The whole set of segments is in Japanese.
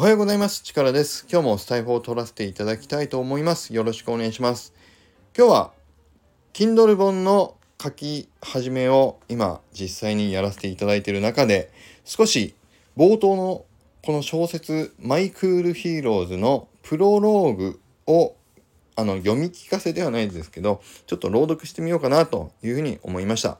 おはようございます。チカラです。今日もスタイフを取らせていただきたいと思います。よろしくお願いします。今日は Kindle 本の書き始めを今実際にやらせていただいている中で少し冒頭のこの小説 My Cool HEROES のプロローグをあの読み聞かせではないですけどちょっと朗読してみようかなというふうに思いました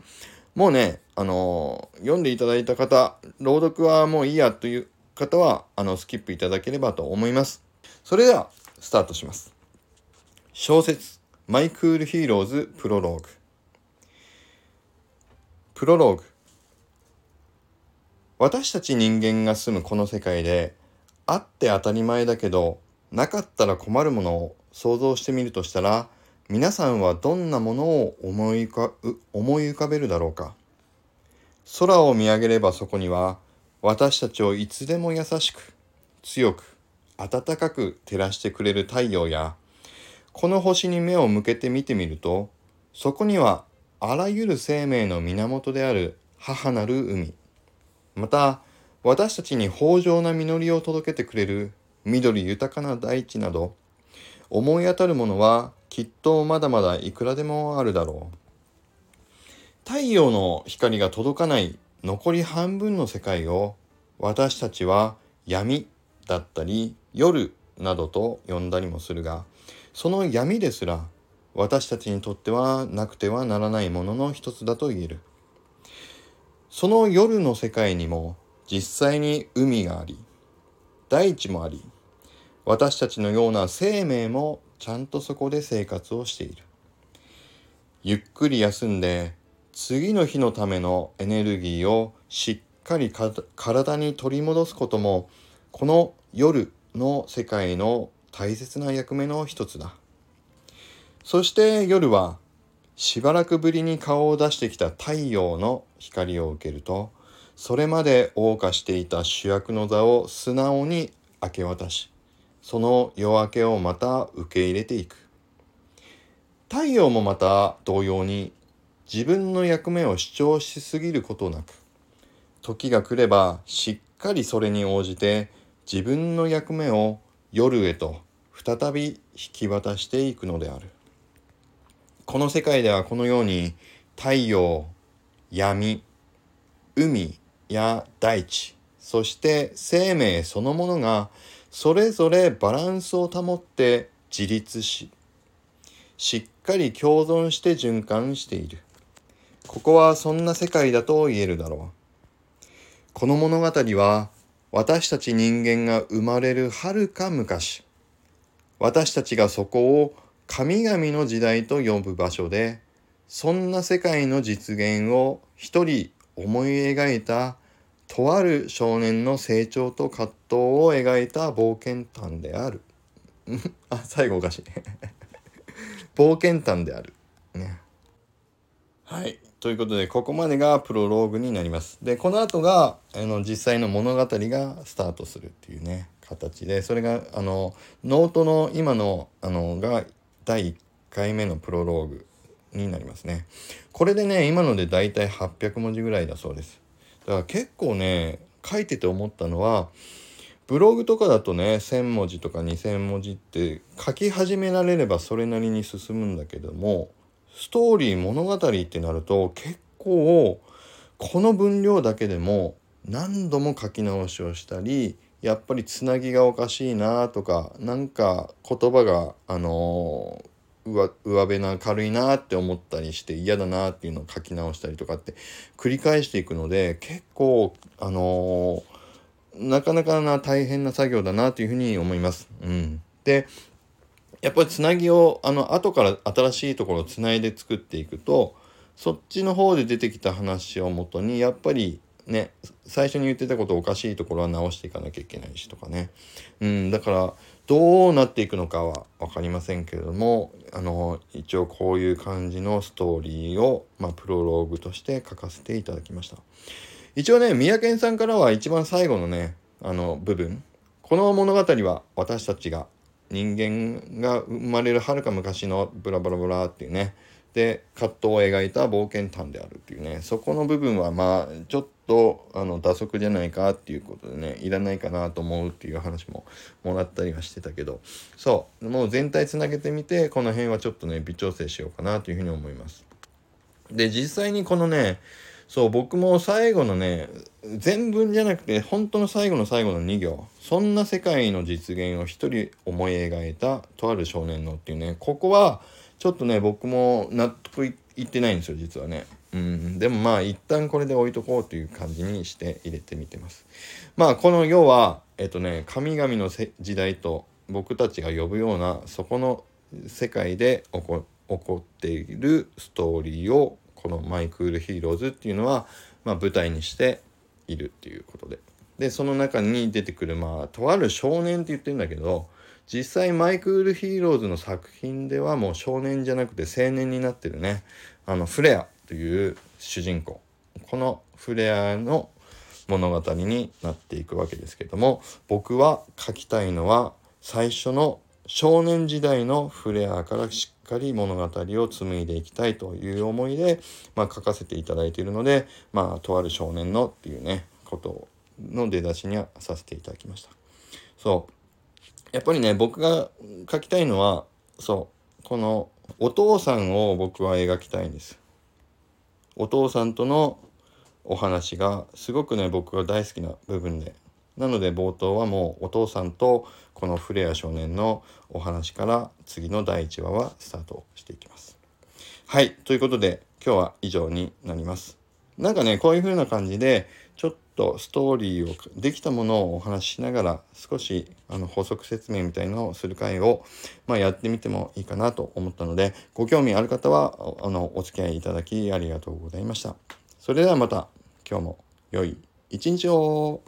もうねあの読んでいただいた方朗読はもういいやという方はあのスキップいただければと思います。それではスタートします。小説 My Cool HEROES プロローグ。プロローグ。私たち人間が住むこの世界であって当たり前だけどなかったら困るものを想像してみるとしたら皆さんはどんなものを思い浮か思い浮かべるだろうか。空を見上げればそこには私たちをいつでも優しく強く暖かく照らしてくれる太陽やこの星に目を向けて見てみるとそこにはあらゆる生命の源である母なる海また私たちに豊穣な実りを届けてくれる緑豊かな大地など思い当たるものはきっとまだまだいくらでもあるだろう。太陽の光が届かない残り半分の世界を私たちは闇だったり夜などと呼んだりもするがその闇ですら私たちにとってはなくてはならないものの一つだと言える。その夜の世界にも実際に海があり大地もあり私たちのような生命もちゃんとそこで生活をしている。ゆっくり休んで次の日のためのエネルギーをしっかり体に取り戻すこともこの夜の世界の大切な役目の一つだ。そして夜はしばらくぶりに顔を出してきた太陽の光を受けるとそれまで謳歌していた主役の座を素直に明け渡しその夜明けをまた受け入れていく。太陽もまた同様に自分の役目を主張しすぎることなく時が来ればしっかりそれに応じて自分の役目を夜へと再び引き渡していくのである。この世界ではこのように太陽闇海や大地そして生命そのものがそれぞれバランスを保って自立ししっかり共存して循環している。ここはそんな世界だと言えるだろうこの物語は私たち人間が生まれるはるか昔私たちがそこを神々の時代と呼ぶ場所でそんな世界の実現を一人思い描いたとある少年の成長と葛藤を描いた冒険譚である。あ、最後おかしい。冒険譚である。ね。はい。ということで、ここまでがプロローグになります。で、この後が、あの、実際の物語がスタートするっていうね、形で、それが、あの、ノートの今の、あの、が第1回目のプロローグになりますね。これでね、今のでだいたい800文字ぐらいだそうです。だから結構ね書いてて思ったのはブログとかだとね1,000文字とか2,000文字って書き始められればそれなりに進むんだけどもストーリー物語ってなると結構この分量だけでも何度も書き直しをしたりやっぱりつなぎがおかしいなとかなんか言葉があの上辺な軽いなって思ったりして嫌だなっていうのを書き直したりとかって繰り返していくので結構あのー、なかなかな大変な作業だなというふうに思います。うん、でやっぱりつなぎをあの後から新しいところをつないで作っていくとそっちの方で出てきた話をもとにやっぱりね最初に言ってたことおかしいところは直していかなきゃいけないしとかね、うん、だからどうなっていくのかは分かりませんけれどもあの一応こういう感じのストーリーを、まあ、プロローグとして書かせていただきました。一応ね三宅さんからは一番最後のねあの部分。この物語は私たちが人間が生まれるはるか昔のブラブラブラっていうね。で葛藤を描いた冒険譚であるっていうね。そこの部分はまあちょっとあの打足じゃないかっていうことでねいらないかなと思うっていう話ももらったりはしてたけど。そう。もう全体つなげてみてこの辺はちょっとね微調整しようかなというふうに思います。で実際にこのねそう僕も最後のね全文じゃなくて本当の最後の最後の2行そんな世界の実現を一人思い描いたとある少年のっていうねここはちょっとね僕も納得いってないんですよ実はね。うん、でもまあ一旦これで置いとこうという感じにして入れてみてます。まあこの要はえっとね神々の時代と僕たちが呼ぶようなそこの世界で起こ起こっているストーリーをこの「マイクールヒーローズ」っていうのは、まあ、舞台にしているっていうことで。でその中に出てくるまあとある少年って言ってるんだけど実際 My Cool HEROES の作品ではもう少年じゃなくて青年になってるね。あのフレアという主人公。このフレアの物語になっていくわけですけども僕は書きたいのは最初の少年時代のフレアからしっかり物語を紡いでいきたいという思いで、まあ、書かせていただいているので、まあ、とある少年のっていうねことの出だしにはさせていただきました。そうやっぱりね僕が書きたいのはそうこのお父さんを僕は描きたいんです。お父さんとのお話がすごくね僕が大好きな部分でなので冒頭はもうお父さんとこのフレア少年のお話から次の第1話はスタートしていきます。はいということで今日は以上になります。なんかねこういう風な感じでちょっとストーリーをできたものをお話ししながら少しあの補足説明みたいのをする回を、まあ、やってみてもいいかなと思ったのでご興味ある方はあのお付き合いいただきありがとうございました。それではまた今日も良い一日を